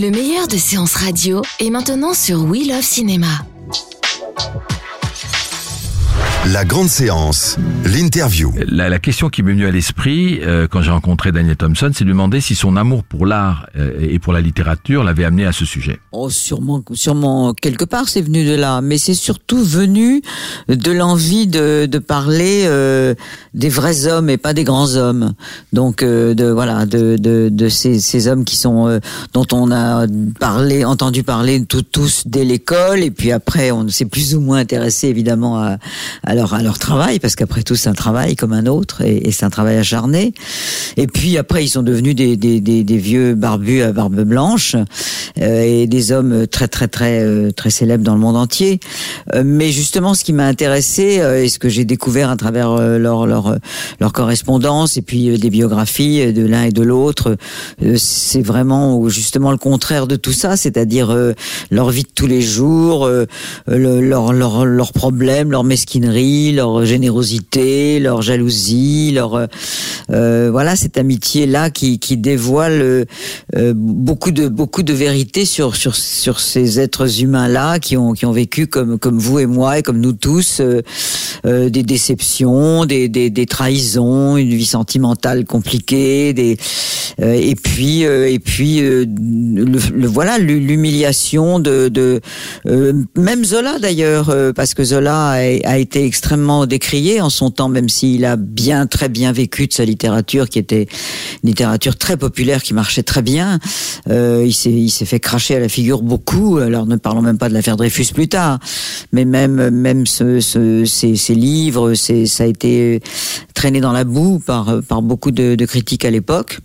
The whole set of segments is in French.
Le meilleur de séances radio est maintenant sur We Love Cinéma. La grande séance, l'interview. La, la question qui m'est venue à l'esprit euh, quand j'ai rencontré Daniel Thompson, c'est de lui demander si son amour pour l'art euh, et pour la littérature l'avait amené à ce sujet. Oh, sûrement, sûrement quelque part c'est venu de là, mais c'est surtout venu de l'envie de, de parler euh, des vrais hommes et pas des grands hommes. Donc euh, de voilà, de, de, de ces, ces hommes qui sont euh, dont on a parlé, entendu parler tout, tous dès l'école, et puis après on s'est plus ou moins intéressé évidemment à, à leur à leur travail parce qu'après tout c'est un travail comme un autre et, et c'est un travail acharné. Et puis après ils sont devenus des, des, des, des vieux barbus à barbe blanche euh, et des hommes très très très euh, très célèbres dans le monde entier. Euh, mais justement, ce qui m'a intéressé euh, et ce que j'ai découvert à travers euh, leur leur leur correspondance et puis euh, des biographies de l'un et de l'autre, c'est vraiment justement le contraire de tout ça, c'est-à-dire leur vie de tous les jours, euh, le- leur leur leurs problèmes, leur mesquinerie, leur générosité, leur jalousie, leur euh, euh, voilà cette amitié là qui qui dévoile euh, euh, beaucoup de beaucoup de vérité sur sur sur ces êtres humains là qui ont qui ont vécu comme comme vous et moi et comme nous tous euh, euh, des déceptions, des, des des trahisons, une vie sentimentale compliquée, des euh, et puis euh, et puis euh, le, voilà l'hu- l'humiliation de euh, même Zola d'ailleurs euh, parce que Zola a, a été extrêmement décrié en son temps même s'il a bien très bien vécu de sa littérature qui était une littérature très populaire qui marchait très bien. Euh, il s'est fait cracher à la figure beaucoup. Alors ne parlons même pas de l'affaire Dreyfus plus tard. Mais même même ce, livres ça a été traîné dans la boue par beaucoup de, critiques à l'époque.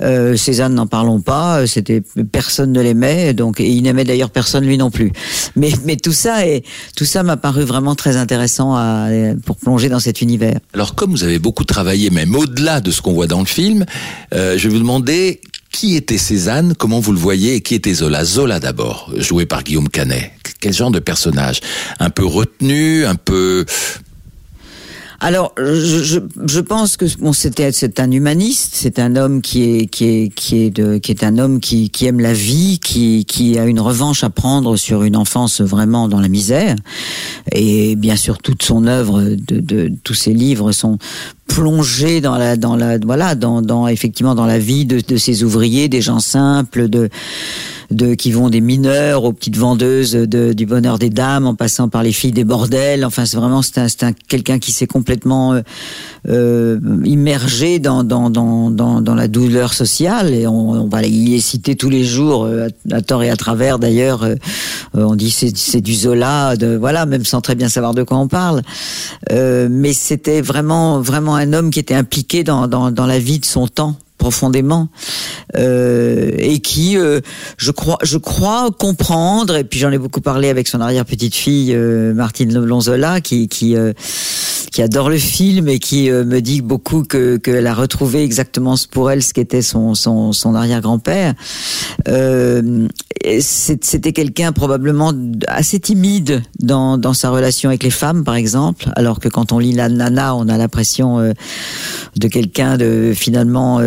Euh, Cézanne n'en parlons pas. C'était personne ne l'aimait. Donc et il n'aimait d'ailleurs personne lui non plus. Mais tout ça tout ça m'a paru vraiment très intéressant pour plonger dans cet univers Alors, comme vous avez beaucoup travaillé, même au-delà de ce qu'on voit dans le film, euh, je vais vous demander qui était Cézanne, comment vous le voyez, et qui était Zola? Zola d'abord, joué par Guillaume Canet. Quel genre de personnage? Un peu retenu, un peu... Alors, je, je, pense que bon, c'était c'est un humaniste, c'est un homme qui est qui est qui est de qui est un homme qui qui aime la vie, qui qui a une revanche à prendre sur une enfance vraiment dans la misère. Et bien sûr, toute son œuvre, de, de tous ses livres sont plongés dans la dans la voilà dans dans effectivement dans la vie de, de ces ouvriers, des gens simples, de de qui vont des mineurs aux petites vendeuses de, du bonheur des dames en passant par les filles des bordels. Enfin c'est vraiment c'est un, un quelqu'un qui s'est complètement euh, euh, immergé dans dans, dans dans dans la douleur sociale. Et on, on va il est cité tous les jours euh, à, à tort et à travers d'ailleurs euh, on dit c'est du Zola de voilà même sans très bien savoir de quoi on parle. Mais c'était vraiment vraiment un homme qui était impliqué dans dans dans la vie de son temps profondément euh, et qui euh, je crois je crois comprendre et puis j'en ai beaucoup parlé avec son arrière petite fille euh, Martine Lonzola qui qui adore le film et qui euh, me dit beaucoup que qu'elle a retrouvé exactement ce- pour elle ce qu'était son son son arrière grand père euh, c'était quelqu'un probablement assez timide dans dans sa relation avec les femmes par exemple alors que quand on lit la nana on a l'impression euh, de quelqu'un de finalement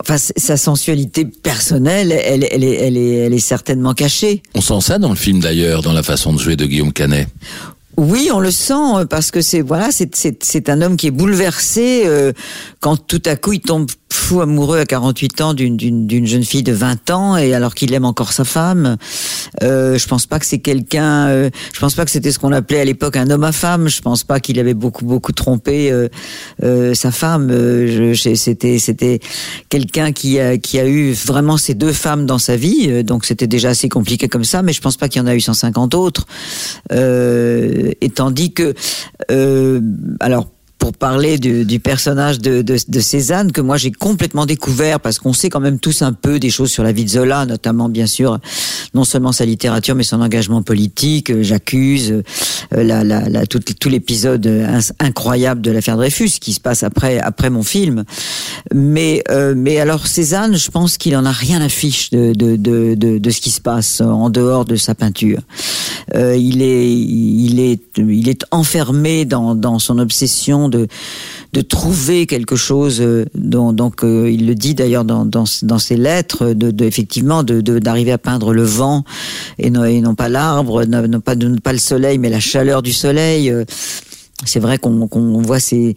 enfin sa sensualité personnelle elle, elle, est, elle est certainement cachée On sent ça dans le film d'ailleurs, dans la façon de jouer de Guillaume Canet. Oui, on le sent euh, parce que c'est voilà, c'est c'est c'est un homme qui est bouleversé euh, quand tout à coup il tombe fou amoureux à 48 ans d'une jeune fille de 20 ans et alors qu'il aime encore sa femme. Euh, je pense pas que c'est quelqu'un. euh, je pense pas que c'était ce qu'on appelait à l'époque un homme à femme. Je pense pas qu'il avait beaucoup beaucoup trompé euh, euh, sa femme. Euh, c'était c'était quelqu'un qui a qui a eu vraiment ces deux femmes dans sa vie. donc c'était déjà assez compliqué comme ça. Mais je pense pas qu'il y en a eu 150 autres. Et tandis que, alors pour parler du, du personnage de, de, de, Cézanne que moi j'ai complètement découvert parce qu'on sait quand même tous un peu des choses sur la vie de Zola, notamment bien sûr non seulement sa littérature mais son engagement politique. Euh, j'accuse euh, la, la, la, tout, tout l'épisode incroyable de l'affaire Dreyfus qui se passe après après mon film. Mais euh, mais alors Cézanne, je pense qu'il en a rien à fiche de de, de, de, de ce qui se passe en dehors de sa peinture. Euh, il est il est il est enfermé dans dans son obsession de de trouver quelque chose euh, dont, donc euh, il le dit d'ailleurs dans, dans, dans ses lettres de, de effectivement de d'arriver à peindre le vent et non, et non pas l'arbre non, pas pas le soleil mais la chaleur du soleil euh, c'est vrai qu'on voit ces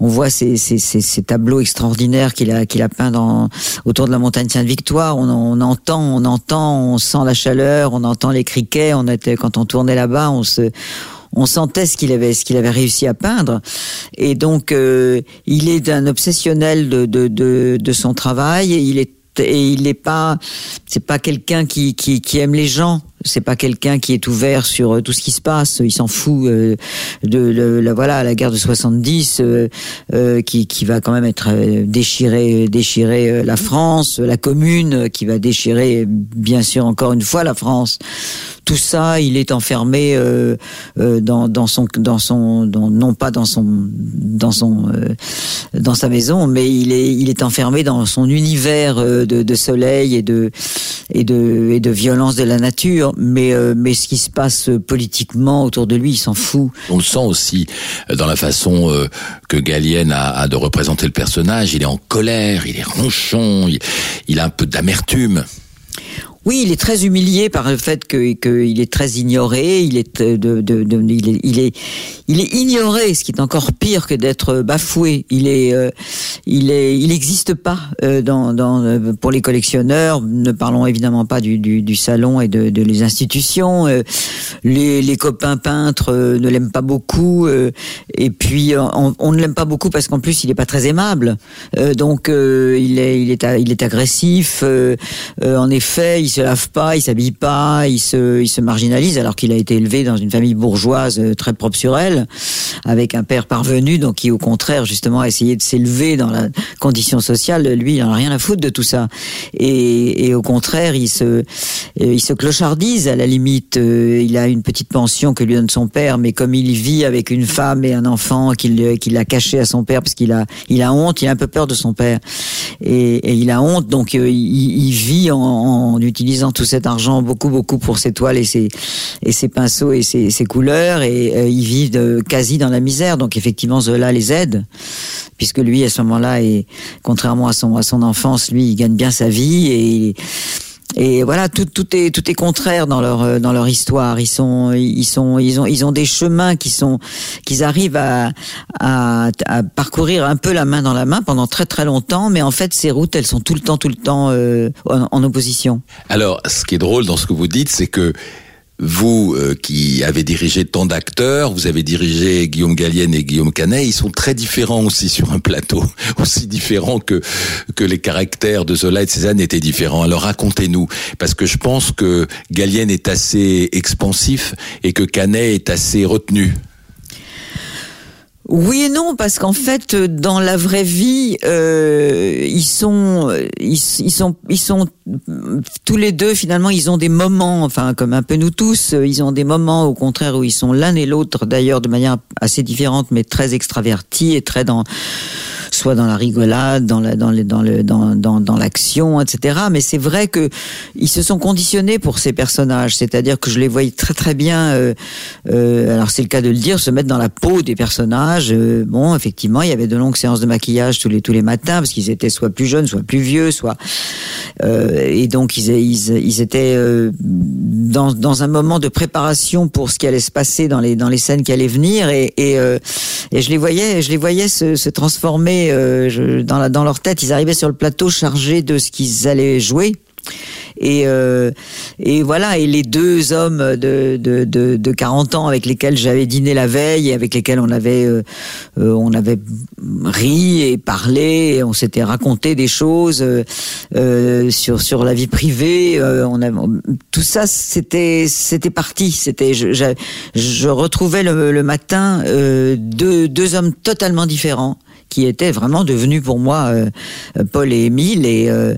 on voit ces, ces, ces, ces tableaux extraordinaires qu'il a qu'il a peint dans autour de la montagne Sainte-Victoire. On, on, entend, on entend, on sent la chaleur, on entend les criquets. On était quand on tournait là-bas, on se on sentait ce qu'il avait, ce qu'il avait réussi à peindre. Et donc, euh, il est un obsessionnel de, de, de, de son travail. Et il est et il n'est pas, c'est pas quelqu'un qui, qui, qui aime les gens c'est pas quelqu'un qui est ouvert sur euh, tout ce qui se passe. Il s'en fout euh, de, la voilà la guerre de 70 euh, qui, qui va quand même être déchiré déchirer la France, la commune qui va déchirer bien sûr encore une fois la France. Tout ça, il est enfermé dans, dans son dans son non pas dans son dans son dans sa maison, mais il est il est enfermé dans son univers de, de soleil et de et de et de violence de la nature mais euh, mais ce qui se passe politiquement autour de lui, il s'en fout. On le sent aussi euh, dans la façon euh, que Gallienne a, a, de représenter le personnage. Il est en colère, il est ronchon, il, il a un peu d'amertume. Oui, il est très humilié par le fait qu'il que est très ignoré. Il est, de, de, de, il est, il est, il est ignoré, ce qui est encore pire que d'être bafoué. Il est, euh, il est, il n'existe pas euh, dans, dans, euh, pour les collectionneurs. Ne parlons évidemment pas du, du, du salon et de, de les institutions. les, les copains peintres ne l'aiment pas beaucoup. et puis on, on ne l'aime pas beaucoup parce qu'en plus il n'est pas très aimable. donc il est, il est, il est agressif. en effet, il se lave pas, il s'habille pas, il se, il se marginalise alors qu'il a été élevé dans une famille bourgeoise euh, très propre sur elle, avec un père parvenu, donc qui au contraire justement a essayé de s'élever dans la condition sociale. Lui, il en a rien à foutre de tout ça. Et, au contraire, il se, euh, il se clochardise à la limite. Euh, il a une petite pension que lui donne son père, mais comme il vit avec une femme et un enfant qu'il qu'il a caché à son père parce qu'il a, il a honte, il a un peu peur de son père et, il a honte, donc il, il vit en, utilisant tout cet argent beaucoup beaucoup pour ses toiles et ses et ses pinceaux et ses, ses couleurs et euh, ils vivent quasi dans la misère. Donc effectivement Zola les aide puisque lui à ce moment-là et contrairement à son à son enfance, lui il gagne bien sa vie et et voilà, tout, tout est tout est contraire dans leur dans leur histoire. Ils sont ils sont ils ont ils ont des chemins qui sont qu'ils arrivent à, à, parcourir un peu la main dans la main pendant très très longtemps, mais en fait ces routes elles sont tout le temps tout le temps euh, en opposition. Alors, ce qui est drôle dans ce que vous dites, c'est que vous euh, qui avez dirigé tant d'acteurs, vous avez dirigé Guillaume Gallienne et Guillaume Canet, ils sont très différents aussi sur un plateau, aussi différents que que les caractères de Zola et de Cézanne étaient différents. Alors racontez-nous, parce que je pense que Gallienne est assez expansif et que Canet est assez retenu. Oui et non, parce qu'en fait, dans la vraie vie, euh, ils sont, sont, ils sont tous les deux finalement, ils ont des moments, enfin comme un peu nous tous, ils ont des moments au contraire où ils sont l'un et l'autre, d'ailleurs de manière assez différente, mais très extravertis et très dans soit dans la rigolade, dans la, dans le, dans le, dans, dans, dans l'action, etc. Mais c'est vrai que ils se sont conditionnés pour ces personnages. C'est-à-dire que je les voyais très très bien. Euh, euh, alors c'est le cas de le dire, se mettre dans la peau des personnages. Euh, bon, effectivement, il y avait de longues séances de maquillage tous les tous les matins parce qu'ils étaient soit plus jeunes, soit plus vieux, soit et donc ils, ils, ils étaient dans, un moment de préparation pour ce qui allait se passer dans les dans les scènes qui allaient venir et et, euh, je les voyais je les voyais se, transformer euh, dans, dans leur tête. Ils arrivaient sur le plateau chargés de ce qu'ils allaient jouer. Et, euh, et voilà, et les deux hommes de, de, de, de 40 ans avec lesquels j'avais dîné la veille et avec lesquels on avait, euh, euh, on avait ri et parlé, et on s'était raconté des choses euh, sur, sur la vie privée. on a, tout ça, c'était c'était parti. C'était je, je, je retrouvais le, le matin deux, deux hommes totalement différents qui étaient vraiment devenus pour moi euh, Paul et Émile et euh,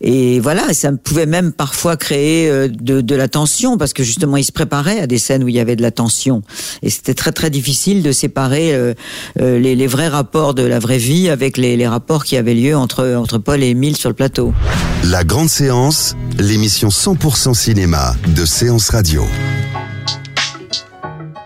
et voilà ça pouvait même parfois créer euh, de, de la tension parce que justement ils se préparaient à des scènes où il y avait de la tension et c'était très très difficile de séparer les, vrais rapports de la vraie vie avec les, les rapports qui avaient lieu entre entre Paul et Émile sur le plateau. La grande séance, l'émission 100% cinéma de Séance Radio.